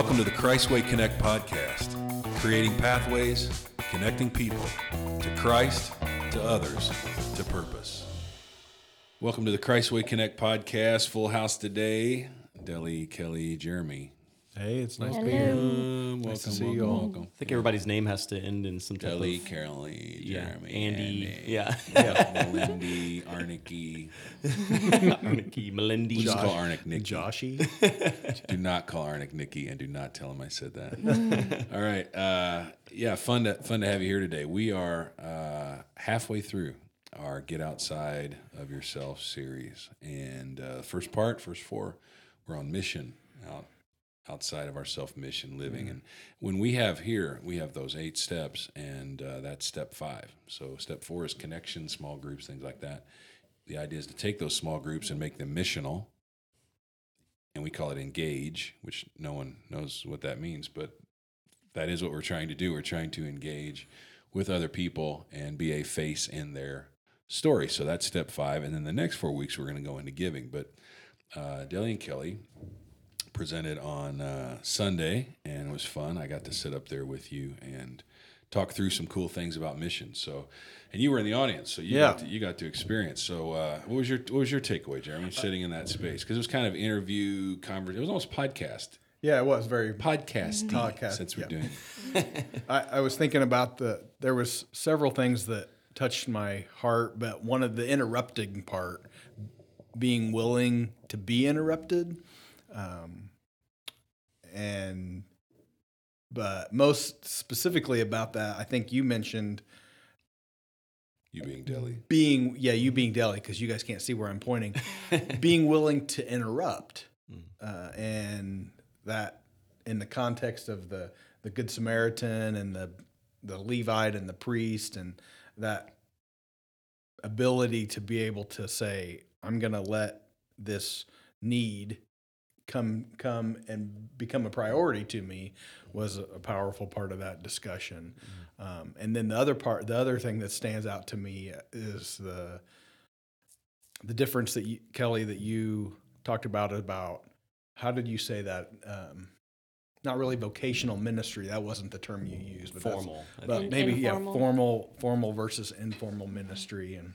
Welcome to the Christway Connect podcast, creating pathways, connecting people to Christ, to others, to purpose. Welcome to the Christway Connect podcast. Full house today. Deli, Kelly, Jeremy. Hey, it's nice to Hello. be here. Welcome, to see welcome, you all. welcome. I think everybody's name has to end in some type Deli, of Carolee, yeah, Jeremy, Andy, yeah, Melindy, Arnicky. Arnicky, Melindy, We'll just call Arnick Nicky. Joshy. Do not call Arnick Nicky and do not tell him I said that. All right. Uh, yeah, fun to fun to have you here today. We are uh, halfway through our Get Outside of Yourself series, and uh, first part, first four, we're on mission out outside of our self mission living. And when we have here, we have those eight steps, and uh, that's step five. So step four is connection, small groups, things like that. The idea is to take those small groups and make them missional and we call it engage, which no one knows what that means, but that is what we're trying to do. We're trying to engage with other people and be a face in their story. So that's step five. And then the next four weeks, we're going to go into giving. But uh, Deli and Kelly presented on uh, Sunday, and it was fun. I got to sit up there with you and talk through some cool things about missions. So, and you were in the audience, so you Yeah. got to, you got to experience. So, uh, what was your what was your takeaway, Jeremy, sitting in that space? Because it was kind of interview, conversation. It was almost podcast, Yeah, it was very. podcast, Podcast, Since we're yeah. doing, I, I was thinking about the. There was several things that touched my heart, but one of the interrupting part, being willing to be interrupted, um, and but most specifically about that, I think you mentioned you being Deli. being yeah you being deli because you guys can't see where i'm pointing being willing to interrupt uh, and that in the context of the the good samaritan and the the levite and the priest and that ability to be able to say i'm going to let this need come come and become a priority to me was a, a powerful part of that discussion um, and then the other part the other thing that stands out to me is the the difference that you, kelly that you talked about about how did you say that um, not really vocational ministry that wasn't the term you used but formal. But think. maybe yeah formal formal versus informal ministry and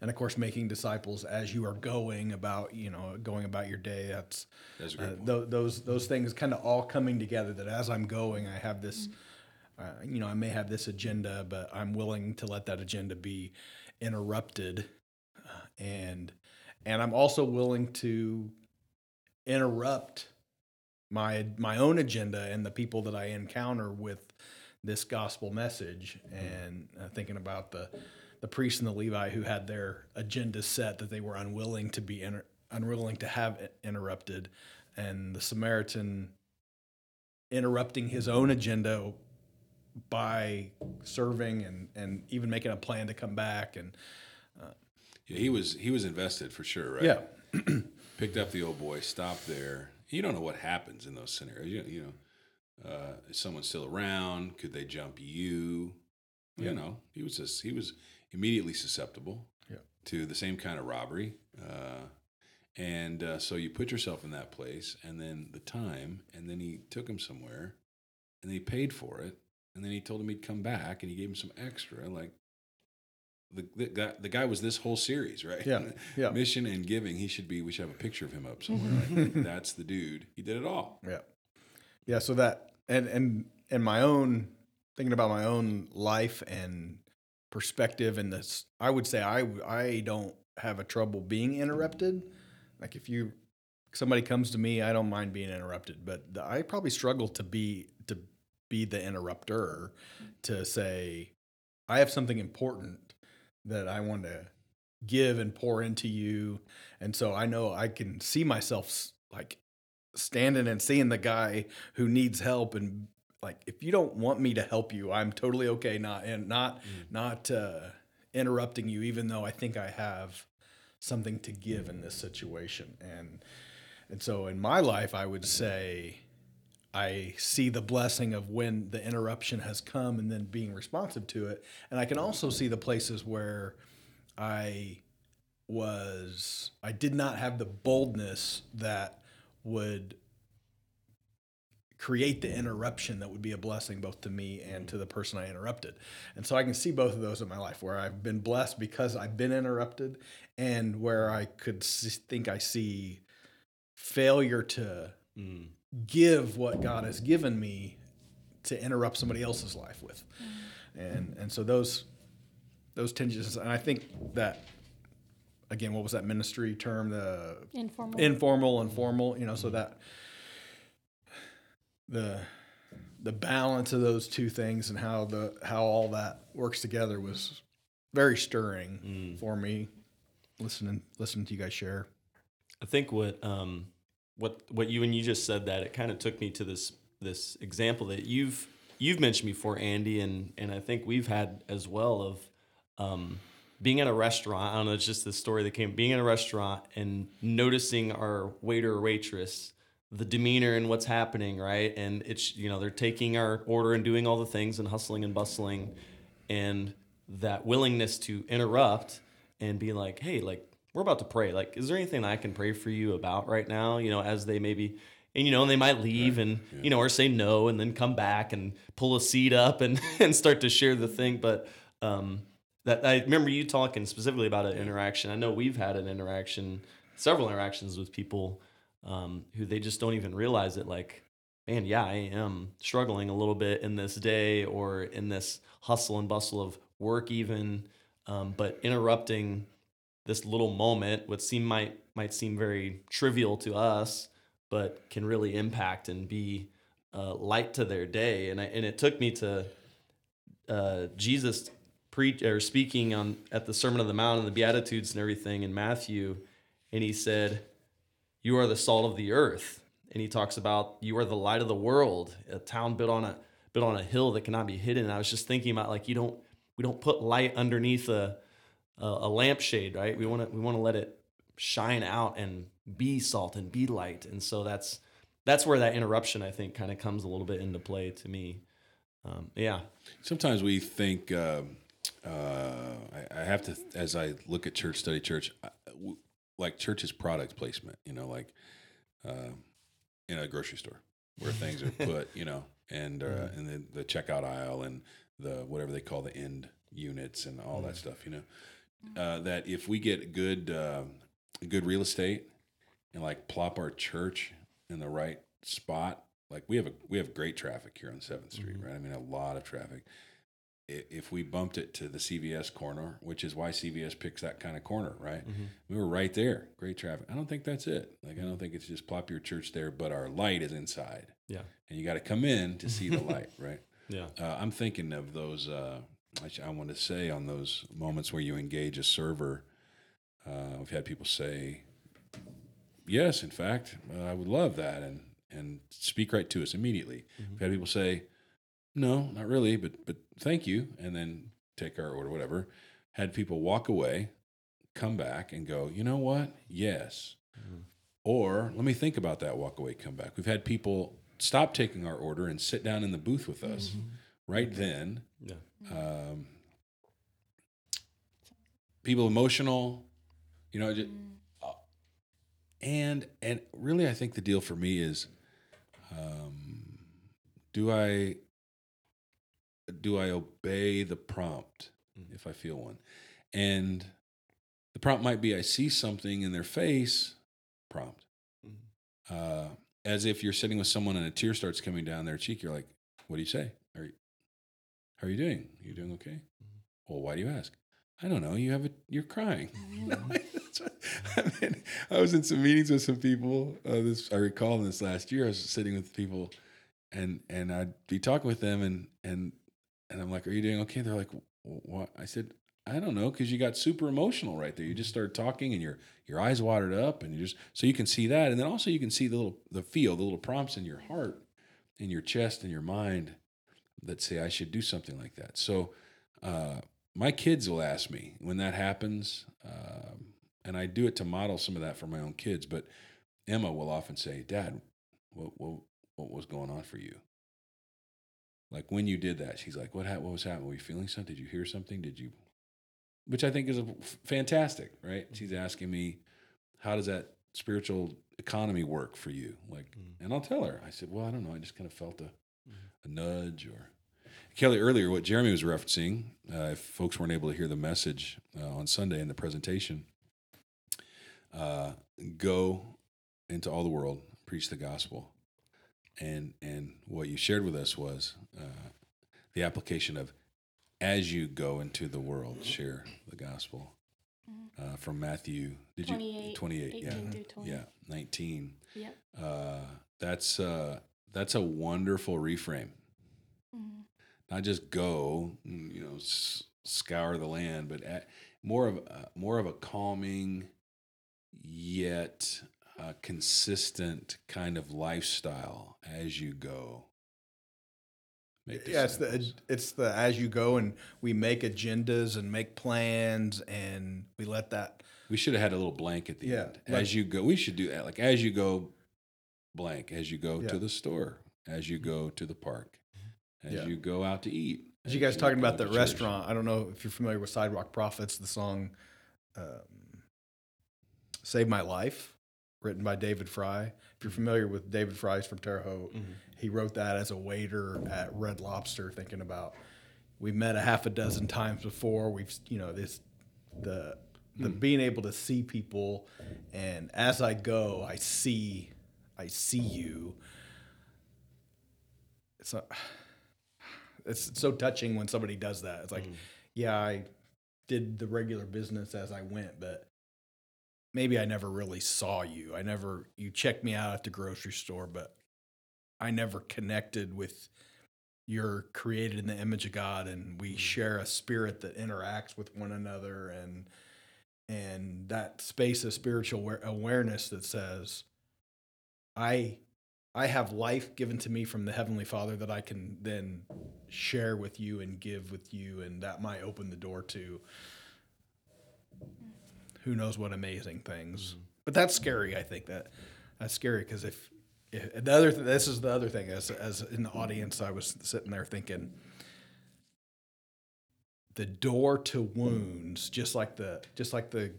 and of course making disciples as you are going about you know going about your day. That's That's uh, tho- those those things kind of all coming together that as i'm going i have this uh, you know i may have this agenda but i'm willing to let that agenda be interrupted. Uh, and and i'm also willing to interrupt my my own agenda and the people that I encounter with this gospel message. And uh, thinking about the the priest and the Levi who had their agenda set that they were unwilling to be inter- unwilling to have interrupted and the Samaritan interrupting his own agenda by serving and and even making a plan to come back and Yeah, he was he was invested for sure, right? yeah Picked up the old boy, stopped there. You don't know what happens in those scenarios. You, you know, uh, is someone still around? Could they jump you? Yeah. You know, he was just he was immediately susceptible Yeah. to the same kind of robbery. Uh, and uh, so you put yourself in that place, and then the time, and then he took him somewhere, and then he paid for it, and then he told him he'd come back, and he gave him some extra. Like the the guy, the guy was this whole series, right? Yeah, yeah. Mission and giving. He should be. We should have a picture of him up somewhere. Like, that's the dude. He did it all. Yeah. Yeah. So that and and and my own thinking about my own life and perspective and this, I would say I I don't have a trouble being interrupted. Like if you somebody comes to me, I don't mind being interrupted, but the, I probably struggle to be to be the interrupter to say I have something important that I want to give and pour into you, and so I know I can see myself like standing and seeing the guy who needs help and like if you don't want me to help you i'm totally okay not and not not uh interrupting you even though i think i have something to give in this situation. And and so in my life i would say i see the blessing of when the interruption has come and then being responsive to it. And i can also see the places where i was i did not have the boldness that would create the interruption that would be a blessing both to me and to the person I interrupted. And so I can see both of those in my life where I've been blessed because I've been interrupted and where I could s- think I see failure to Mm. give what God has given me to interrupt somebody else's life with. And and so those those tensions and I think that again what was that ministry term the Informal. informal and formal you know so that the the balance of those two things and how the how all that works together was very stirring Mm. for me listening listening to you guys share I think what um what what you and you just said that it kind of took me to this this example that you've you've mentioned before, Andy, and and I think we've had as well of um, being at a restaurant. I don't know, it's just the story that came. Being in a restaurant and noticing our waiter or waitress, the demeanor and what's happening, right? And it's you know they're taking our order and doing all the things and hustling and bustling, and that willingness to interrupt and be like, hey, like we're about to pray. Like, is there anything I can pray for you about right now? You know, as they maybe, and you know, and they might leave and you know, or say no, and then come back and pull a seat up and and start to share the thing. But um, that I remember you talking specifically about an interaction. I know we've had an interaction, several interactions with people um, who they just don't even realize it. Like, man, yeah, I am struggling a little bit in this day or in this hustle and bustle of work, even. Um, but interrupting this little moment, what seem might might seem very trivial to us, but can really impact and be uh, light to their day. And I, and it took me to uh, Jesus preach or speaking on at the Sermon on the Mount and the Beatitudes and everything in Matthew, and he said, "You are the salt of the earth." And he talks about you are the light of the world, a town built on a built on a hill that cannot be hidden. And I was just thinking about like you don't we don't put light underneath a a, a lampshade, right? We want to we want to let it shine out and be salt and be light. And so that's that's where that interruption I think kind of comes a little bit into play to me. Um, yeah, Sometimes we think, uh, uh, I, I have to, as I look at church, study church, I- w- like church is product placement, you know, like uh, in a grocery store where things are put, you know, and uh, and then the checkout aisle and the whatever they call the end units and all that stuff, you know, uh, that if we get good uh, good real estate and like plop our church in the right spot, like we have a we have great traffic here on Seventh Street, right? I mean, a lot of traffic. If we bumped it to the CVS corner, which is why CVS picks that kind of corner, right? We were right there, great traffic. I don't think that's it. Like, I don't think it's just plop your church there, but our light is inside, yeah, and you got to come in to see the light, right? yeah, Uh, I'm thinking of those. Uh, I, I want to say on those moments where you engage a server. Uh, I've had people say, "Yes, in fact, uh, I would love that," and and speak right to us immediately. We've had people say, "No, not really, but but thank you," and then take our order, whatever. Had people walk away, come back, and go, "You know what? Yes." Or let me think about that. Walk away, come back. We've had people stop taking our order and sit down in the booth with us right then. yeah, Um, people emotional, you know, just, uh, and and really, I think the deal for me is, um, do I do I obey the prompt if I feel one, and the prompt might be I see something in their face, prompt. Uh, as if you're sitting with someone and a tear starts coming down their cheek, you're like, "What do you say? Are you, how are you doing? you doing okay? Well, why do you ask? I don't know. You have a, you're crying. I, mean, I was in some meetings with some people. Uh, this I recall in this last year. I was sitting with people, and and I'd be talking with them, and and and I'm like, "Are you doing okay?" They're like, "What?" I said, "I don't know," because you got super emotional right there. You just started talking, and your your eyes watered up, and you just so you can see that, and then also you can see the little the feel, the little prompts in your heart, in your chest, in your mind that say I should do something like that. So uh, my kids will ask me when that happens, um, and I do it to model some of that for my own kids. But Emma will often say, "Dad, what what what was going on for you?" Like when you did that, she's like, "What hap- What was happening? Were you feeling something? Did you hear something? Did you?" Which I think is a, f- fantastic, right? She's asking me, "How does that spiritual economy work for you? Like, Mm. and I'll tell her. I said, well, I don't know. I just kind of felt a, a nudge or. Kelly, earlier, what Jeremy was referencing, uh, if folks weren't able to hear the message uh, on Sunday in the presentation, uh, go into all the world, preach the gospel, and and what you shared with us was uh, the application of as you go into the world, share the gospel uh, from Matthew. Did 28, you twenty eight? Yeah, 18 through 20. yeah, nineteen. Yep. Uh, that's uh, that's a wonderful reframe. Mhm. Not just go, mm, you know, s- scour the land, but at, more of a, more of a calming, yet uh, consistent kind of lifestyle as you go. Make yeah, it's the it's the as you go and we make agendas and make plans and we let that We should have had a little blank at the Yeah, end. like- As you go, we should do that. Like as you go, blank. As you go to the store. As you go to the park. As Yeah. you go out to eat. As you guys talking about the restaurant, I don't know if you're familiar with Sidewalk Prophets, the song um, "Save My Life," written by David Fry. If you're familiar with David Frey's from Terre Haute, Mhm. he wrote that as a waiter at Red Lobster, thinking about we met a half a dozen times before. We've you know this the the being able to see people, and as I go, I see I see you. It's not, it's so touching when somebody does that. It's like, Mm. yeah, I did the regular business as I went, but maybe I never really saw you. I never you checked me out at the grocery store, but I never connected with you're created in the image of God and we Mm. share a spirit that interacts with one another and and that space of spiritual awareness that says I I have life given to me from the heavenly Father that I can then share with you and give with you and that might open the door to who knows what amazing things. But that's scary, I think that that's scary because if, if the other th- this is the other thing as as in the audience I was sitting there thinking the door to wounds just like the just like the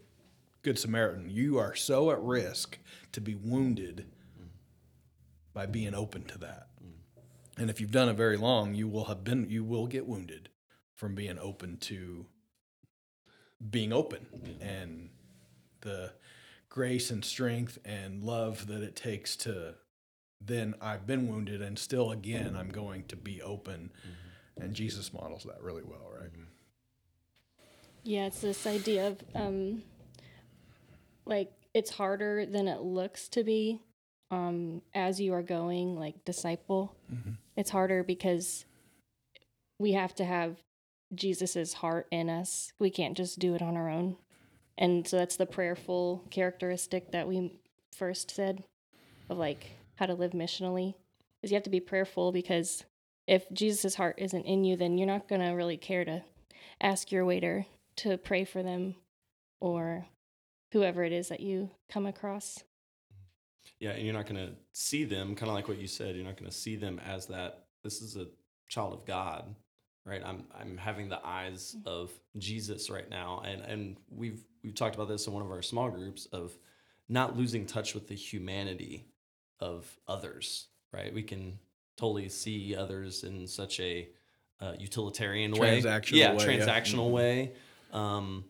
good samaritan you are so at risk to be wounded by being open to that and if you've done it very long you will have been you will get wounded from being open to being open and the grace and strength and love that it takes to then I've been wounded and still again I'm going to be open. And Jesus models that really well right? Yeah, it's this idea of um, like it's harder than it looks to be um, as you are going, like disciple. It's harder because we have to have Jesus's heart in us. We can't just do it on our own. And so that's the prayerful characteristic that we first said of like how to live missionally is you have to be prayerful because if Jesus' heart isn't in you, then you're not going to really care to ask your waiter to pray for them or whoever it is that you come across. Yeah, and you're not going to see them, kind of like what you said. You're not going to see them as that. This is a child of God, right? I'm I'm having the eyes of Jesus right now, and and we've we've talked about this in one of our small groups of not losing touch with the humanity of others, right? We can totally see others in such a uh, utilitarian way, Transactional yeah, way, yeah. transactional way. Um,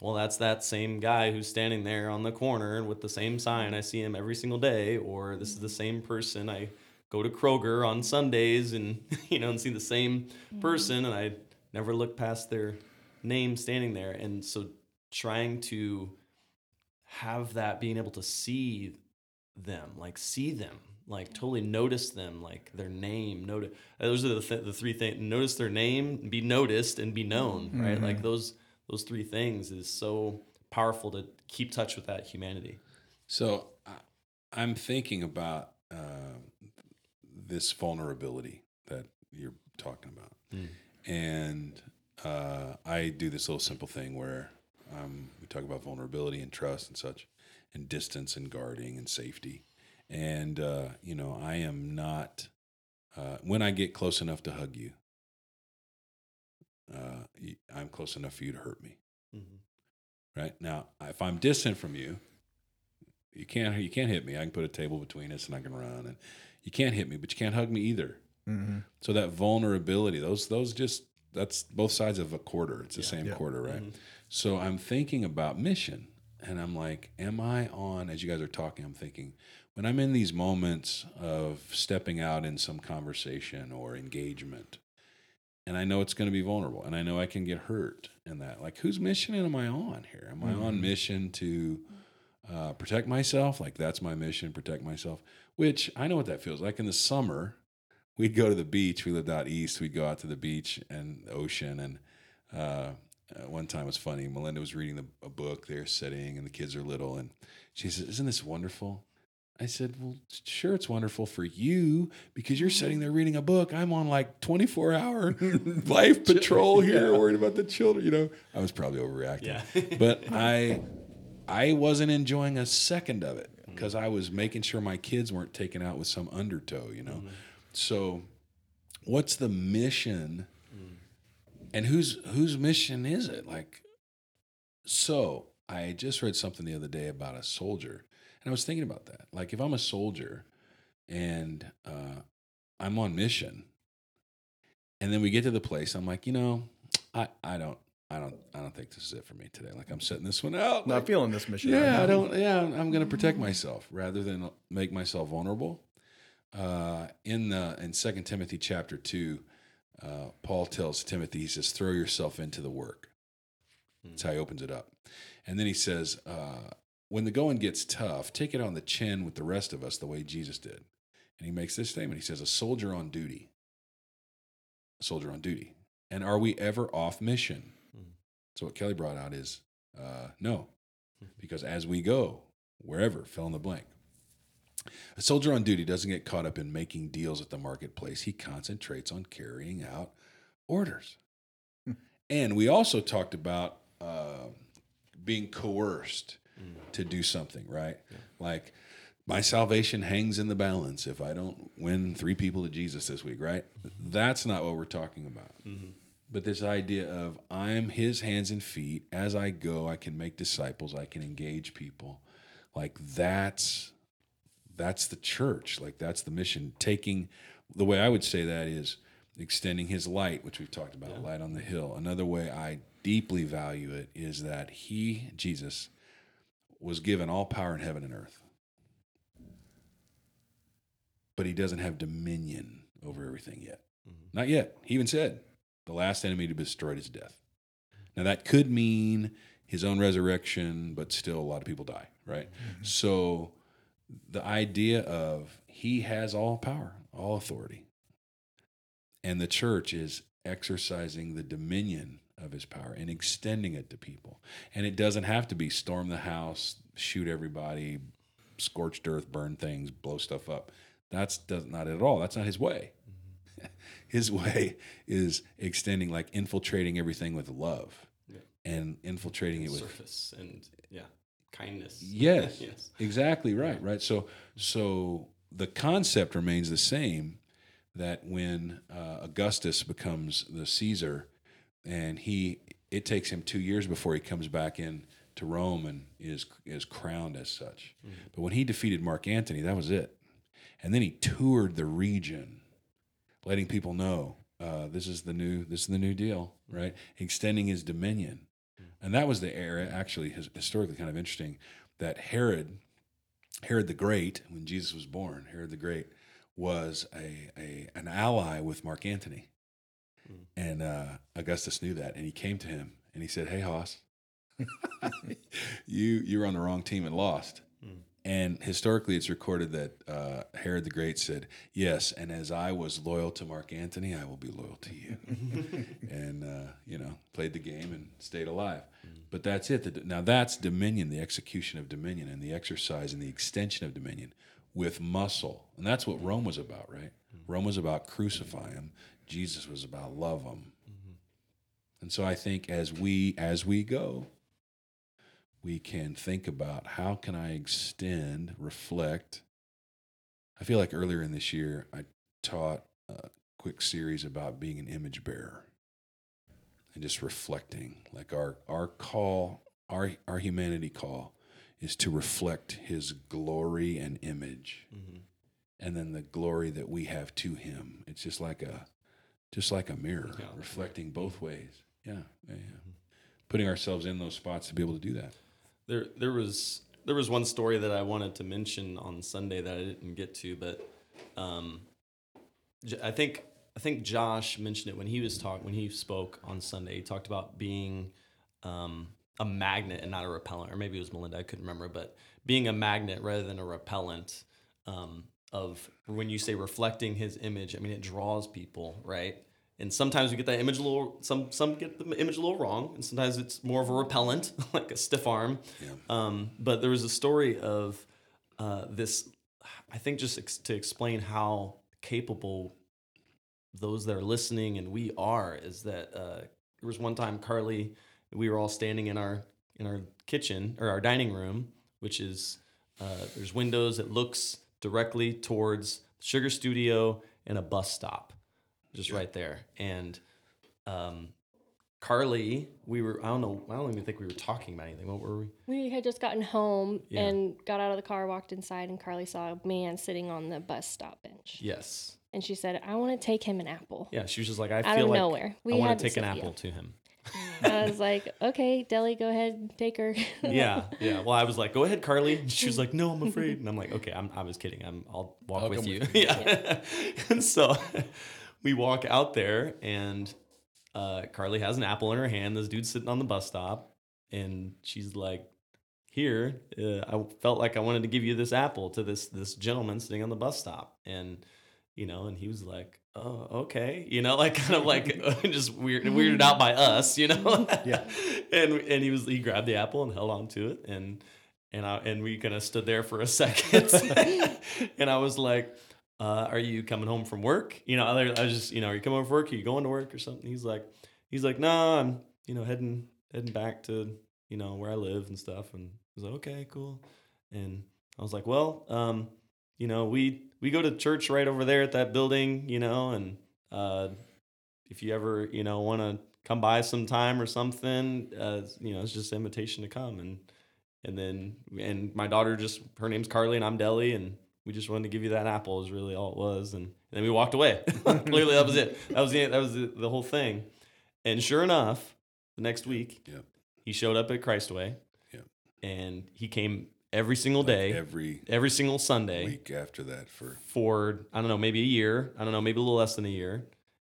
well, that's that same guy who's standing there on the corner with the same sign. I see him every single day, or this is the same person. I go to Kroger on Sundays and you know and see the same mm-hmm. person, and I never look past their name standing there. And so, trying to have that, being able to see them, like see them, like totally notice them, like their name. Notice those are the th- the three things. Notice their name, be noticed, and be known. Right, like mm-hmm. those those three things is so powerful to keep touch with that humanity. So I, I'm thinking about this vulnerability that you're talking about, and uh, I do this little simple thing where um, we talk about vulnerability and trust and such, and distance and guarding and safety, and uh, you know I am not uh, when I get close enough to hug you. Uh, I'm close enough for you to hurt me right now if i'm distant from you You can't you can't hit me. I can put a table between us and I can run. And you can't hit me, but you can't hug me either. Mm-hmm. So that vulnerability, those those just that's both sides of a quarter. It's the same Yeah. quarter, right? So I'm thinking about mission, and I'm like, am I on? As you guys are talking, I'm thinking when I'm in these moments of stepping out in some conversation or engagement, and I know it's going to be vulnerable, and I know I can get hurt in that. Like, whose mission am I on here? Am I on mission to uh, protect myself? Like that's my mission, protect myself. Which I know what that feels like. In the summer, we'd go to the beach. We lived out east. We'd go out to the beach and the ocean. And uh, uh, one time it was funny. Melinda was reading the, a book. They're sitting, and the kids are little. And she says, "Isn't this wonderful?" I said, "Well, sure, it's wonderful for you because you're sitting there reading a book. I'm on like 24 hour life patrol here, Yeah. worried about the children. You know, I was probably overreacting, Yeah. but I, I wasn't enjoying a second of it because I was making sure my kids weren't taken out with some undertow. You know, so what's the mission, and whose whose mission is it? Like, so I just read something the other day about a soldier, and I was thinking about that. Like, if I'm a soldier and uh, I'm on mission, and then we get to the place, I'm like, you know, I, I don't, I don't, I don't think this is it for me today. Like, I'm setting this one out. Not like, feeling this mission. yeah. I don't. Yeah, I'm going to protect myself rather than make myself vulnerable. Uh, in the in Second Timothy chapter two, uh, Paul tells Timothy, he says, "Throw yourself into the work." That's how he opens it up, and then he says, uh, "When the going gets tough, take it on the chin with the rest of us, the way Jesus did." And he makes this statement. He says, "A soldier on duty, a soldier on duty, and are we ever off mission?" So what Kelly brought out is, uh, no, because as we go, wherever, fill in the blank. A soldier on duty doesn't get caught up in making deals at the marketplace. He concentrates on carrying out orders. and we also talked about uh, being coerced to do something, right? Like, my salvation hangs in the balance if I don't win three people to Jesus this week, right? That's not what we're talking about. But this idea of I'm his hands and feet. As I go, I can make disciples, I can engage people. Like that's that's the church. Like that's the mission. Taking the way I would say that is extending his light, which we've talked about, light on the hill. Another way I deeply value it is that he, Jesus, was given all power in heaven and earth. But he doesn't have dominion over everything yet. Mm-hmm. Not yet. He even said, the last enemy to be destroyed is death. Now, that could mean his own resurrection, but still a lot of people die, right? Mm-hmm. So, the idea of he has all power, all authority, and the church is exercising the dominion of his power and extending it to people. And it doesn't have to be storm the house, shoot everybody, scorched earth, burn things, blow stuff up. That's does, not it at all. That's not his way. His way is extending, like infiltrating everything with love Yeah. and infiltrating it with surface and yeah, kindness. Yes. yes. Exactly right, right. So so the concept remains the same that when uh, Augustus becomes the Caesar and he it takes him 2 years before he comes back in to Rome and is is crowned as such. But when he defeated Mark Antony, that was it. And then he toured the region letting people know uh, this is the new this is the new deal, right? Extending his dominion, and that was the era. Actually, historically, kind of interesting that Herod, Herod the Great, when Jesus was born, Herod the Great was a, a an ally with Mark Antony, and uh, Augustus knew that, and he came to him and he said, "Hey, Hoss, you you were on the wrong team and lost." And historically, it's recorded that uh, Herod the Great said, "Yes, and as I was loyal to Mark Antony, I will be loyal to you." and uh, you know, played the game and stayed alive. But that's it. Now that's dominion, the execution of dominion, and the exercise and the extension of dominion with muscle, and that's what Rome was about, right? Rome was about crucify him. Jesus was about love him. And so I think as we as we go, we can think about how can I extend, reflect. I feel like earlier in this year I taught a quick series about being an image bearer and just reflecting like our our call, our our humanity call is to reflect his glory and image Mhm. and then the glory that we have to him it's just like a just like a mirror Yeah. reflecting both ways yeah, yeah, yeah. putting ourselves in those spots to be able to do that There, there was there was one story that I wanted to mention on Sunday that I didn't get to, but um, I think I think Josh mentioned it when he was talk when he spoke on Sunday. He talked about being um, a magnet and not a repellent, or maybe it was Melinda. I couldn't remember, but being a magnet rather than a repellent. Um, of when you say reflecting His image, I mean it draws people, right? And sometimes we get that image a little. Some some get the image a little wrong, and sometimes it's more of a repellent, like a stiff arm. Yeah. Um, but there was a story of uh, this. I think just ex- to explain how capable those that are listening and we are is that uh, there was one time Carly, we were all standing in our in our kitchen or our dining room, which is uh, there's windows. It looks directly towards Sugar Studio and a bus stop, just right there. And um, Carly, we were I don't know I don't even think we were talking about anything. What were we? We had just gotten home Yeah. and got out of the car, walked inside, and Carly saw a man sitting on the bus stop bench. Yes. And she said, I want to take him an apple. Yeah, she was just like, I Out feel of like nowhere. We I want to take an Sophia. apple to him. I was like, okay, Deli, go ahead, take her. Yeah, yeah. Well, I was like, go ahead, Carly. And she was like, no, I'm afraid. And I'm like, okay, I'm, I was kidding. I'm, I'll walk I'll with come you. with yeah. and so we walk out there, and uh, Carly has an apple in her hand. This dude's sitting on the bus stop, and she's like, here, uh, I felt like I wanted to give you this apple to this this gentleman sitting on the bus stop, and you know, and he was like, oh, okay, you know, like kind of like just weird, weirded out by us, you know, Yeah. and and he was he grabbed the apple and held on to it, and and I and we kind of stood there for a second, and I was like. Uh, are you coming home from work? You know, I was just, you know, are you coming home from work? Are you going to work or something? He's like, he's like, no, I'm, you know, heading heading back to, you know, where I live and stuff. And I was like, okay, cool. And I was like, well, um, you know, we we go to church right over there at that building, you know, and uh, if you ever, you know, want to come by sometime or something, uh, you know, it's just an invitation to come. And and then and my daughter just her name's Carly and I'm Deli and we just wanted to give you that apple is really all it was and, and then we walked away. Clearly that was it. That was the that was the, the whole thing. And sure enough, the next week Yep. he showed up at Christway. Yep. And he came every single day, every every single Sunday week after that for for I don't know, maybe a year. I don't know, maybe a little less than a year.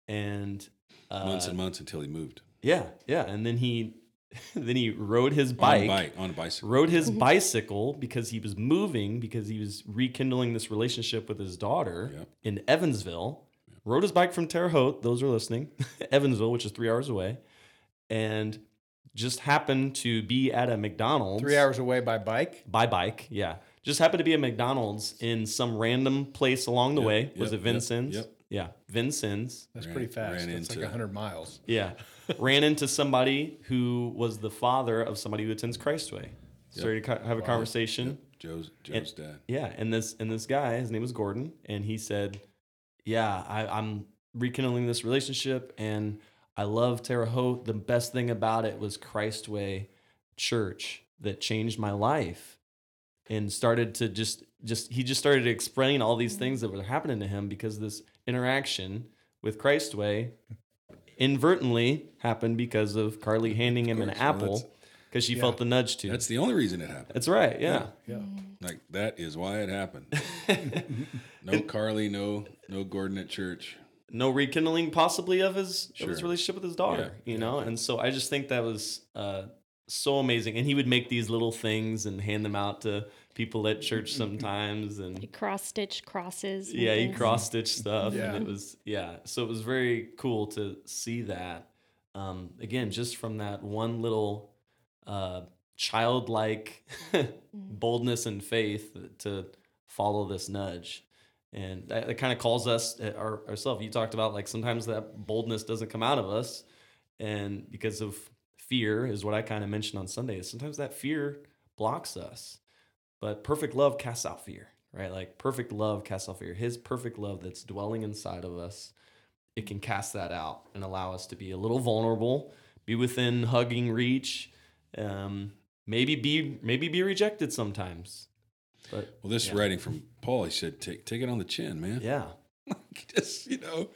And uh, months and months until he moved yeah, yeah. And then he then he rode his on a bike, bike on a bicycle rode his mm-hmm. bicycle because he was moving because he was rekindling this relationship with his daughter Yep. in Evansville. Rode his bike from Terre Haute, those are listening, Evansville, which is three hours away, and just happened to be at a McDonald's Three hours away by bike. by bike. Yeah, just happened to be a McDonald's in some random place along the Yep, way. Was it Vincennes? yep. Yeah, Vincennes. That's Ran- pretty fast. ran That's like into- 100 miles. Yeah. Ran into somebody who was the father of somebody who attends Christway. Started to co- have a conversation. Joe's Joe's dad Yeah, and this and this guy, his name was Gordon, and he said, "Yeah, I, I'm rekindling this relationship, and I love Terre Haute. The best thing about it was Christway Church that changed my life." And started to just just he just started to explain all these things that were happening to him because this interaction with Christway inadvertently happened because of Carly handing him an course. Well, apple because she felt the nudge to. that's the only reason it happened That's right. Yeah. Yeah. like that is why it happened no Carly no no Gordon at church no rekindling possibly of his of his Sure. relationship with his daughter you know and so i just think that was uh so amazing and he would make these little things and hand them out to people at church sometimes and he Cross stitch crosses. yeah he cross stitch stuff Yeah. and it was yeah. So it was very cool to see that. Um again just from that one little uh childlike boldness and faith to follow this nudge. And that, that kind of calls us uh, our, ourselves you talked about like sometimes that boldness doesn't come out of us and because of fear is what i kind of mentioned on sunday is sometimes that fear blocks us but perfect love casts out fear right like perfect love casts out fear his perfect love that's dwelling inside of us it can cast that out and allow us to be a little vulnerable be within hugging reach um, maybe be maybe be rejected sometimes. But Well, this Yeah. writing from Paul, he said, "Take take it on the chin, man." yeah, just you know,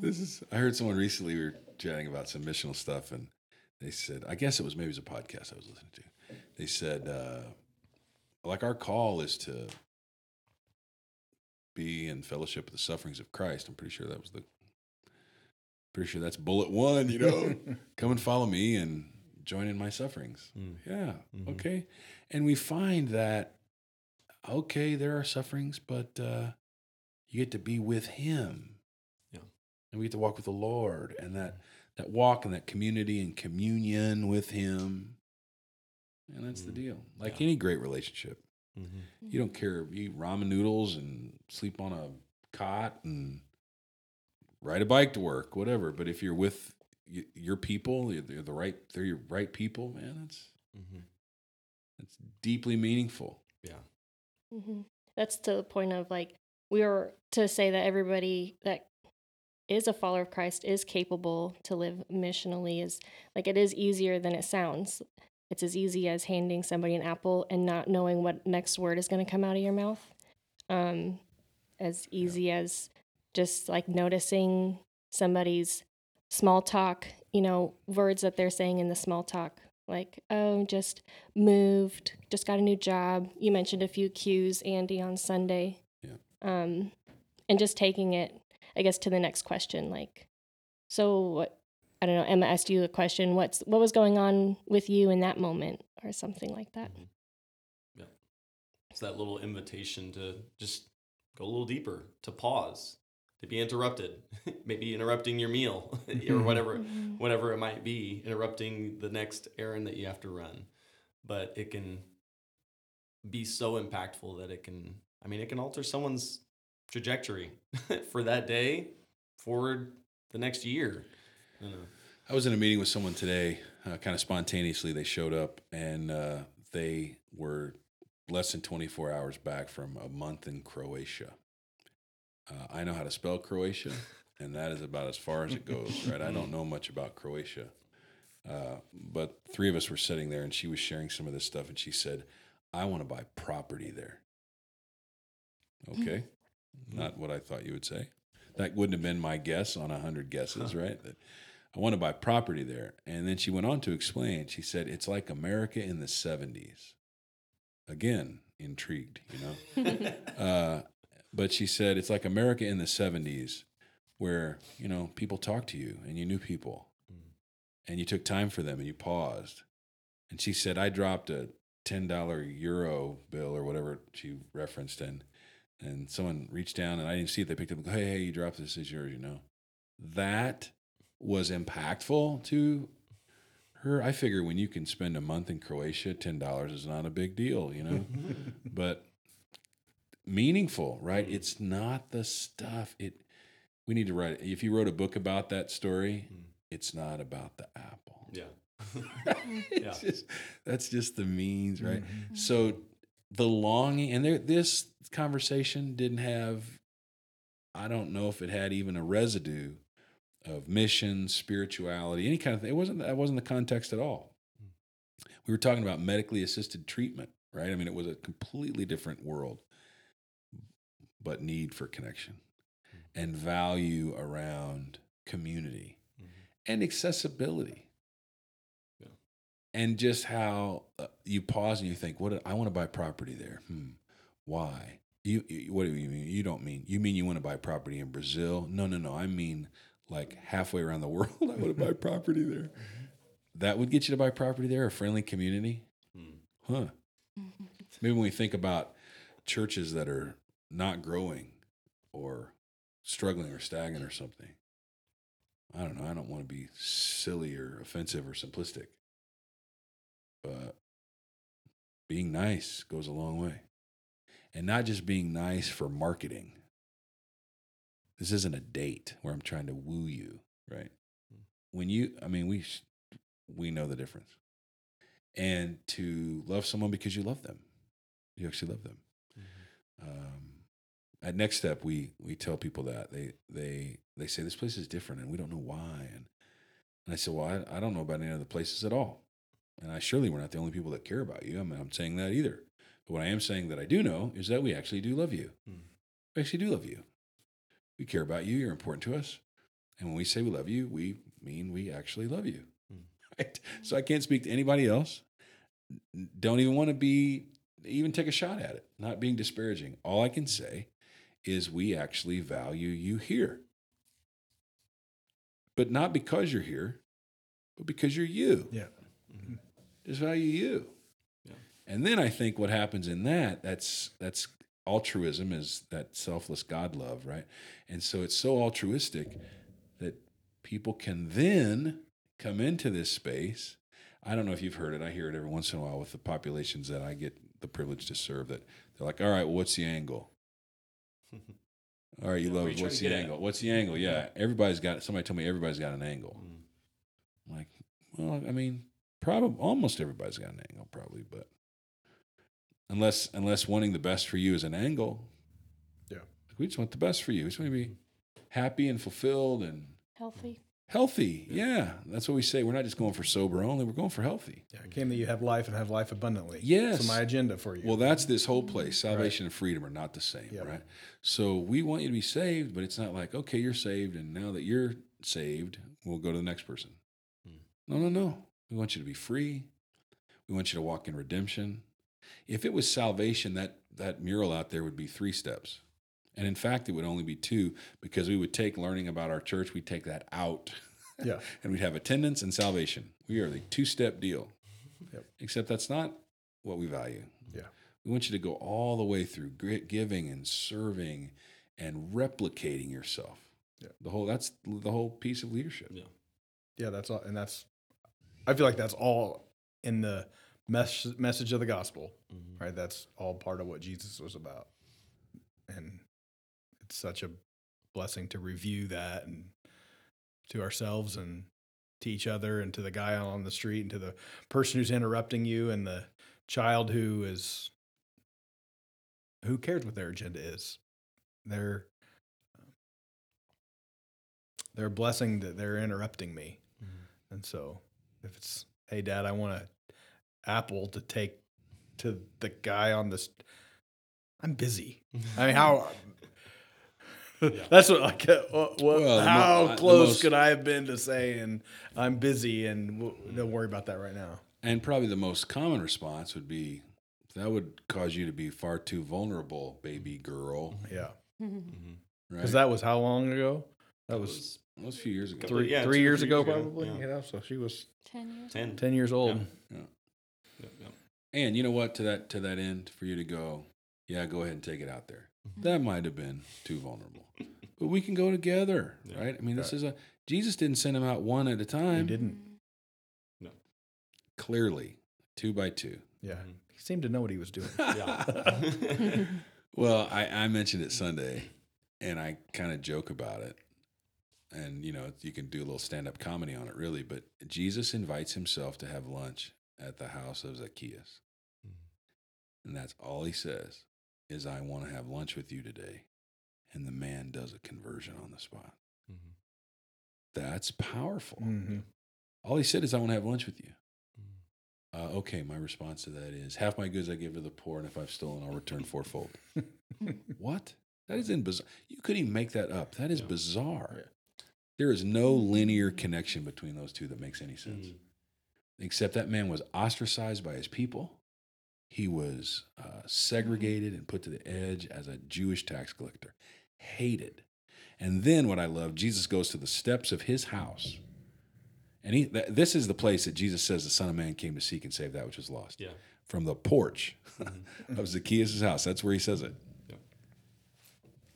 this is. I heard someone recently we were chatting about some missional stuff, and they said, I guess it was maybe it was a podcast I was listening to. They said, uh, like our call is to be in fellowship with the sufferings of Christ. I'm pretty sure that was the. Pretty sure that's bullet one. You know, come and follow me and join in my sufferings. Mm. Yeah. Mhm. Okay. And we find that okay, there are sufferings, but uh, you get to be with Him. Yeah. And we get to walk with the Lord, and that that walk and that community and communion with Him. And that's the Mm. deal. Like Yeah. any great relationship, Mhm. you don't care. if You eat ramen noodles and sleep on a cot and ride a bike to work, whatever. But if you're with y- your people, they're the right, they're your right people, man. That's Mhm. that's deeply meaningful. yeah, hmm That's to the point of like we are to say that everybody that is a follower of Christ is capable to live missionally is like it is easier than it sounds. It's as easy as handing somebody an apple and not knowing what next word is going to come out of your mouth. Um, as easy as just like noticing somebody's small talk, you know, words that they're saying in the small talk, like, oh, just moved, just got a new job. You mentioned a few cues, Andy, on Sunday. Yeah. Um, and just taking it, I guess, to the next question, like, so what? I don't know. Emma asked you a question. What's what was going on with you in that moment, or something like that? Mhm. yeah. It's that little invitation to just go a little deeper, to pause, to be interrupted, maybe interrupting your meal or whatever, Mhm. whatever it might be, interrupting the next errand that you have to run. But it can be so impactful that it can, I mean, it can alter someone's trajectory for that day forward the next year. I was in a meeting with someone today, uh, kind of spontaneously. They showed up and uh, they were less than 24 hours back from a month in Croatia. Uh, I know how to spell Croatia, and that is about as far as it goes, right? I don't know much about Croatia. Uh, but three of us were sitting there, and she was sharing some of this stuff, and she said, I want to buy property there. Okay. Not what I thought you would say. That wouldn't have been my guess on a 100 guesses, right? That I want to buy property there. And then she went on to explain. She said, it's like America in the 70s. Again, intrigued, you know? uh, but she said, it's like America in the 70s where, you know, people talked to you and you knew people and you took time for them and you paused. And she said, I dropped a $10 euro bill or whatever she referenced and and someone reached down and I didn't see it. They picked up and go, hey, hey, you dropped this, this is yours, you know. That was impactful to her. I figure when you can spend a month in Croatia, ten dollars is not a big deal, you know. but meaningful, right? It's not the stuff. It we need to write if you wrote a book about that story, Mm. it's not about the apple. Yeah. It's just- that's just the means, right? Mhm. So the longing, and there, this conversation didn't have, I don't know if it had even a residue of mission, spirituality, any kind of thing. It wasn't. That wasn't the context at all. We were talking about medically assisted treatment, right? I mean, it was a completely different world, but need for connection and value around community Mhm. and accessibility and just how uh, you pause and you think, "What? I want to buy property there. Hmm. Why? You, you? What do you mean? You don't mean? You mean you want to buy property in Brazil? No, no, no. I mean like halfway around the world. I want to buy property there. That would get you to buy property there. A friendly community, Mm. huh? Maybe when we think about churches that are not growing or struggling or stagnant or something. I don't know. I don't want to be silly or offensive or simplistic. But being nice goes a long way. And not just being nice for marketing. This isn't a date where I'm trying to woo you, right? When you, I mean, we we know the difference. And to love someone because you love them, you actually love them. Um, at Next Step, we we tell people that they they they say this place is different and we don't know why. And and I said, well, I, I don't know about any other places at all. And I surely we're not the only people that care about you. I'm not saying that either. But what I am saying that I do know is that we actually do love you. Hmm. We actually do love you. We care about you. You're important to us. And when we say we love you, we mean we actually love you. Hmm. Right? So I can't speak to anybody else. Don't even want to be, even take a shot at it, not being disparaging. All I can say is we actually value you here. But not because you're here, but because you're you. Yeah. Just value you. Yeah. And then I think what happens in that, that's that's altruism is that selfless God love, right? And so it's so altruistic that people can then come into this space. I don't know if you've heard it. I hear it every once in a while with the populations that I get the privilege to serve that they're like, all right, well, what's the angle? All right, you Yeah, love it. What's the get at? angle? What's the angle? Yeah, everybody's got somebody told me everybody's got an angle. Mm. I'm like, well, I mean, probably almost everybody's got an angle, probably, but unless unless wanting the best for you is an angle, Yeah. we just want the best for you. We just want to be happy and fulfilled and Healthy. healthy. Yeah, that's what we say. We're not just going for sober only. We're going for healthy. Yeah. I came that you have life and have life abundantly. Yes. So my agenda for you. Well, that's this whole place. Salvation and freedom are not the same, Yep. right? So we want you to be saved, but it's not like, okay, you're saved, and now that you're saved, we'll go to the next person. Hmm. No, no, no. We want you to be free. We want you to walk in redemption. If it was salvation, that that mural out there would be three steps. And in fact, it would only be two because we would take learning about our church, we'd take that out. Yeah. and we'd have attendance and salvation. We are the two step deal. Yep. Except that's not what we value. Yeah. We want you to go all the way through giving and serving and replicating yourself. Yeah. The whole that's the whole piece of leadership. Yeah. Yeah, that's all, and that's. I feel like that's all in the mes- message of the gospel, Mhm. right? That's all part of what Jesus was about, and it's such a blessing to review that and to ourselves and to each other and to the guy on the street and to the person who's interrupting you and the child who is who cares what their agenda is. They're they're a blessing that they're interrupting me. Mhm. And so if it's, hey, dad, I want a apple to take to the guy on this, I'm busy. I mean, how? Yeah. That's what like. uh, What, what, Well, the mo- how uh, close most- could I have been to saying I'm busy and w- don't worry about that right now? And probably the most common response would be that would cause you to be far too vulnerable, baby girl. Yeah, Mhm. Right? because that was how long ago? That was that was a few years ago. Three yeah, three two years ago, ago. probably. Yeah. You know, so she was Ten years. ten. ten years old. Yeah. Yep, yep. And you know what? To that to that end, for you to go, yeah, go ahead and take it out there. Mm-hmm. That might have been too vulnerable, but we can go together, Yeah. right? I mean, this Right. is a Jesus didn't send them out one at a time. He didn't. No. Clearly, two by two. Yeah, Mhm. he seemed to know what he was doing. Yeah. Well, I, I mentioned it Sunday, and I kind of joke about it. And you know, you can do a little stand-up comedy on it, really. But Jesus invites himself to have lunch at the house of Zacchaeus, and that's all he says is, "I want to have lunch with you today." And the man does a conversion on the spot. Mhm. That's powerful. Mhm. All he said is, "I want to have lunch with you." Mhm. Uh, okay, my response to that is half my goods I give to the poor, and if I've stolen, I'll return fourfold. what? That is in bizarre. You couldn't even make that up. That is Yeah. bizarre. Yeah. There is no linear connection between those two that makes any sense. Mhm. Except that man was ostracized by his people. He was uh, segregated and put to the edge as a Jewish tax collector, hated. And then what I love, Jesus goes to the steps of his house. And he, th- this is the place that Jesus says the Son of Man came to seek and save that which was lost. Yeah. From the porch of Zacchaeus' house. That's where he says it. Yep.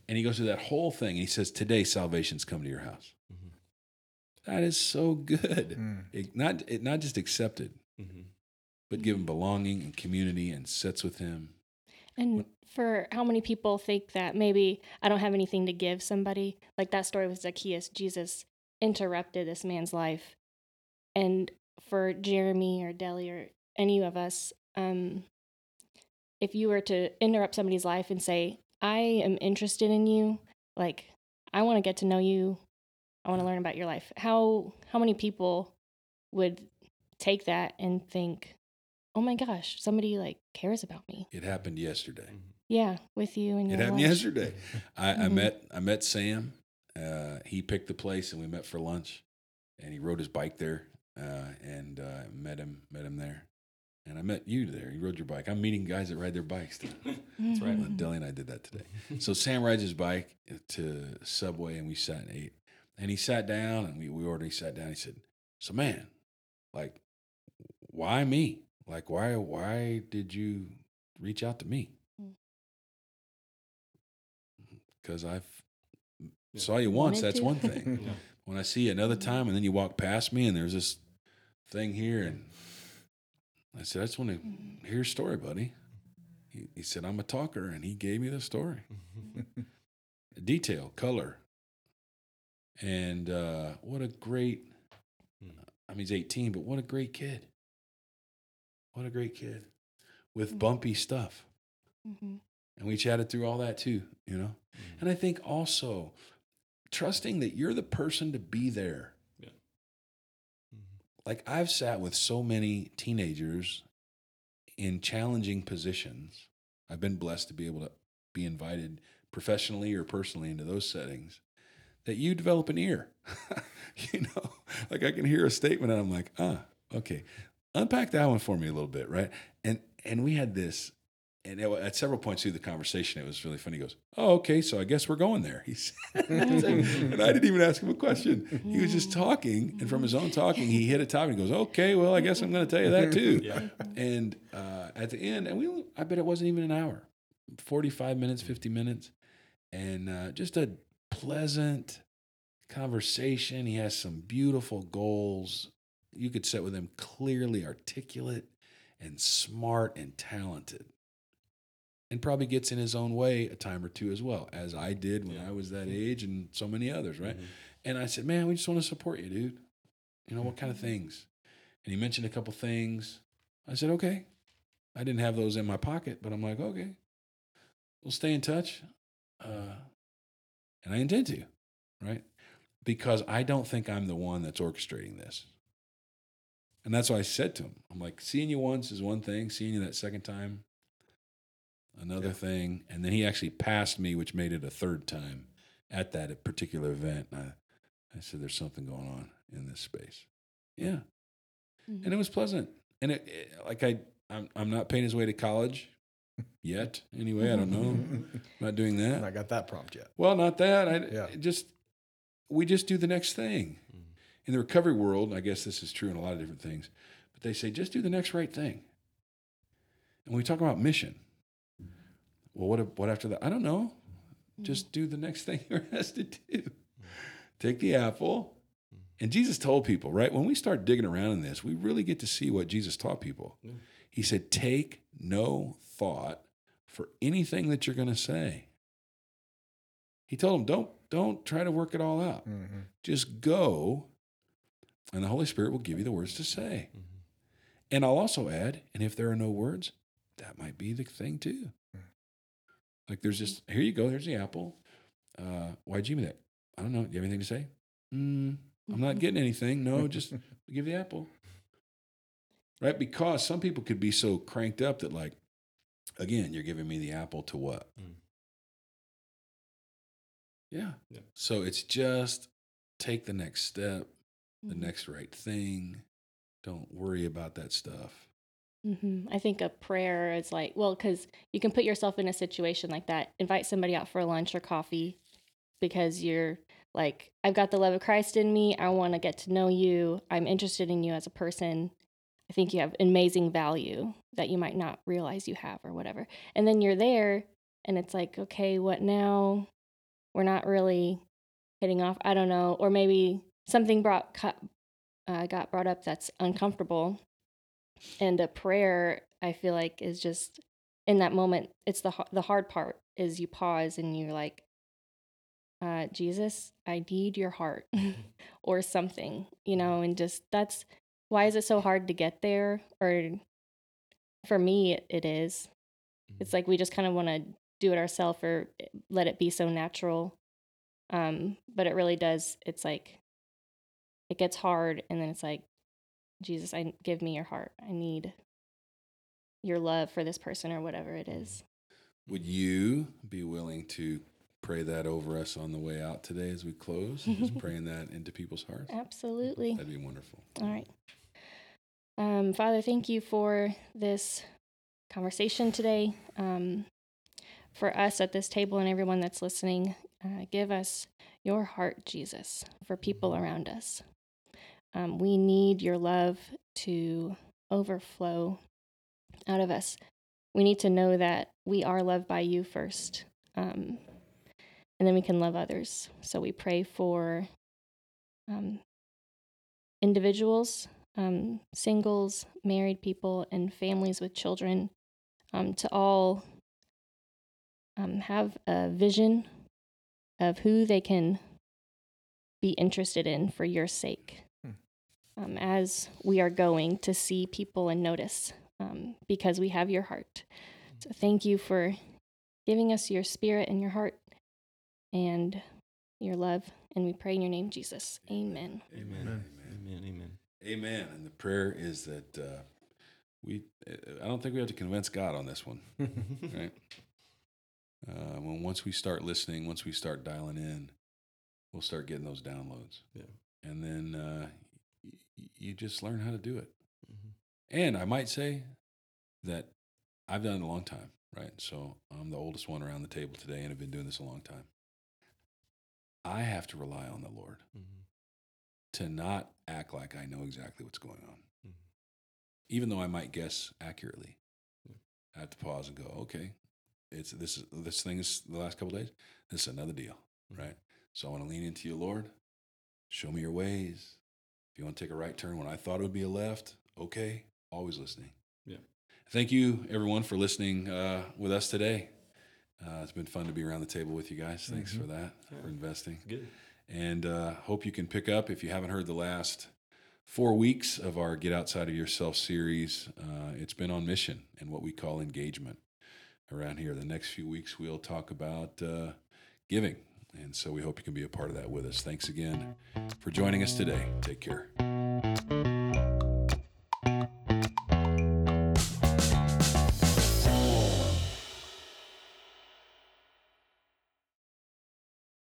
And he goes through that whole thing and he says, Today salvation's come to your house. That is so good. Mm. It not, it not just accepted, Mhm. but given belonging and community and sits with him. And for how many people think that maybe I don't have anything to give somebody, like that story with Zacchaeus, Jesus interrupted this man's life. And for Jeremy or Deli or any of us, um, if you were to interrupt somebody's life and say, I am interested in you, like, I want to get to know you, I want to learn about your life, how, how many people would take that and think, oh my gosh, somebody like cares about me. It happened yesterday. Yeah, with you and It happened lunch. yesterday. I, I Mhm. met I met Sam. Uh, he picked the place and we met for lunch. And he rode his bike there. Uh, and uh, met him met him there. And I met you there. You rode your bike. I'm meeting guys that ride their bikes. Too. That's right. Deli and I did that today. So Sam rides his bike to Subway and we sat and ate. And he sat down and we, we ordered, he sat down. He said, So man, like, why me? Like, why why did you reach out to me? Mm. Because I've Yeah. saw you once, that's to. one thing. Yeah. When I see you another mm-hmm. time and then you walk past me and there's this thing here and I said, I just want to mm-hmm. hear your story, buddy. He, he said, I'm a talker, and he gave me the story. Mm-hmm. Detail, color. And uh, what a great, I mean, he's 18, but what a great kid. What a great kid with Mhm. bumpy stuff. Mhm. And we chatted through all that too, you know? And I think also trusting that you're the person to be there. Like I've sat with so many teenagers in challenging positions. I've been blessed to be able to be invited professionally or personally into those settings that you develop an ear. you know, like I can hear a statement and I'm like, ah, okay. Unpack that one for me a little bit, right? And and we had this, and it, at several points through the conversation, it was really funny. He goes, "Oh, okay, so I guess we're going there." He said, and I didn't even ask him a question. He was just talking, and from his own talking, he hit a topic. He goes, "Okay, well, I guess I'm going to tell you that too." Yeah. And uh, at the end, and we, I bet it wasn't even an hour, forty-five minutes, fifty minutes, and uh, just a pleasant conversation. He has some beautiful goals. You could sit with him clearly articulate and smart and talented. And probably gets in his own way a time or two as well, as I did when Yeah. I was that age and so many others, right? Mhm. And I said, Man, we just want to support you, dude. You know, what kind of things? And he mentioned a couple things. I said, Okay. I didn't have those in my pocket, but I'm like, Okay, we'll stay in touch. Uh, and I intend to, right? Because I don't think I'm the one that's orchestrating this. And that's what I said to him. I'm like, seeing you once is one thing, seeing you that second time, another Yeah. thing. And then he actually passed me, which made it a third time at that particular event. And I, I said, There's something going on in this space. Yeah. Mhm. And it was pleasant. And it, it- like I, I'm, I'm not paying his way to college yet. Anyway, I don't know. Not doing that. I got that prompt yet. Well, not that. I Yeah. just we just do the next thing. Mhm. In the recovery world, I guess this is true in a lot of different things, but they say just do the next right thing. And we talk about mission, well, what what after that? I don't know. Mm-hmm. Just do the next thing you're asked to do. Mm-hmm. Take the apple. Mm-hmm. And Jesus told people, right? When we start digging around in this, we really get to see what Jesus taught people. He said, Take no thought for anything that you're going to say. He told him, Don't, don't try to work it all out. Mm-hmm. Just go, and the Holy Spirit will give you the words to say. Mhm. And I'll also add, and if there are no words, that might be the thing too. Like there's just, here you go, here's the apple. Uh, why'd you give me that? I don't know. Do you have anything to say? Mm, I'm not Mhm. getting anything. No, just give the apple. Right? Because some people could be so cranked up that, like, again, you're giving me the apple to what? Mm. Yeah. Yeah. So it's just take the next step, the Mhm. next right thing. Don't worry about that stuff. hmm I think a prayer is like, well, because you can put yourself in a situation like that. Invite somebody out for lunch or coffee because you're like, I've got the love of Christ in me. I want to get to know you. I'm interested in you as a person. I think you have amazing value that you might not realize you have or whatever. And then you're there and it's like, okay, what now? We're not really hitting off. I don't know. Or maybe something brought, cut, uh, got brought up that's uncomfortable and a prayer i feel like is just in that moment it's the the hard part is you pause and you're like uh jesus i need your heart or something you know and just that's why is it so hard to get there or for me it, is it's mm-hmm. like we just kind of want to do it ourselves or eh, let it be so natural um but it really does it's like it gets hard and then it's like Jesus, I give me your heart. I need your love for this person or whatever it mm-hmm. is. Would you be willing to pray that over us on the way out today as we close? Just praying that into people's hearts? Absolutely. That'd be wonderful. All right. Um, Father, thank you for this conversation today. Um, for us at this table and everyone that's listening, uh, give us your heart, Jesus, for people around us. Um, we need your love to overflow out of us. We need to know that we are loved by you first, um, and then we can love others. So we pray for um, individuals, um, singles, married people, and families with children um, to all um, have a vision of who they can be interested in for your sake um, as we are going to see people and notice um, because we have your heart. So thank you for giving us your spirit and your heart and your love. And we pray in your name, Jesus. Amen. Amen. Amen. Amen. Amen. And the prayer is that uh, we, I don't think we have to convince God on this one, right? Uh, when once we start listening, once we start dialing in, we'll start getting those downloads. Yeah. And then uh, y- you just learn how to do it. Mhm. And I might say that I've done it a long time, right? So I'm the oldest one around the table today and I've been doing this a long time. I have to rely on the Lord Mhm. to not act like I know exactly what's going on, Mhm. even though I might guess accurately. Yeah. I have to pause and go, okay, it's this is this thing is the last couple days. This is another deal, Mhm. right? So I want to lean into you, Lord. Show me your ways. If you want to take a right turn when I thought it would be a left, okay. Always listening. Yeah. Thank you, everyone, for listening uh, with us today. Uh, it's been fun to be around the table with you guys. Thanks for that, Yeah. for investing. Good. And uh, hope you can pick up if you haven't heard the last four weeks of our Get Outside of Yourself series. Uh, it's been on mission and what we call engagement around here. The next few weeks, we'll talk about uh, giving. And so we hope you can be a part of that with us. Thanks again for joining us today. Take care.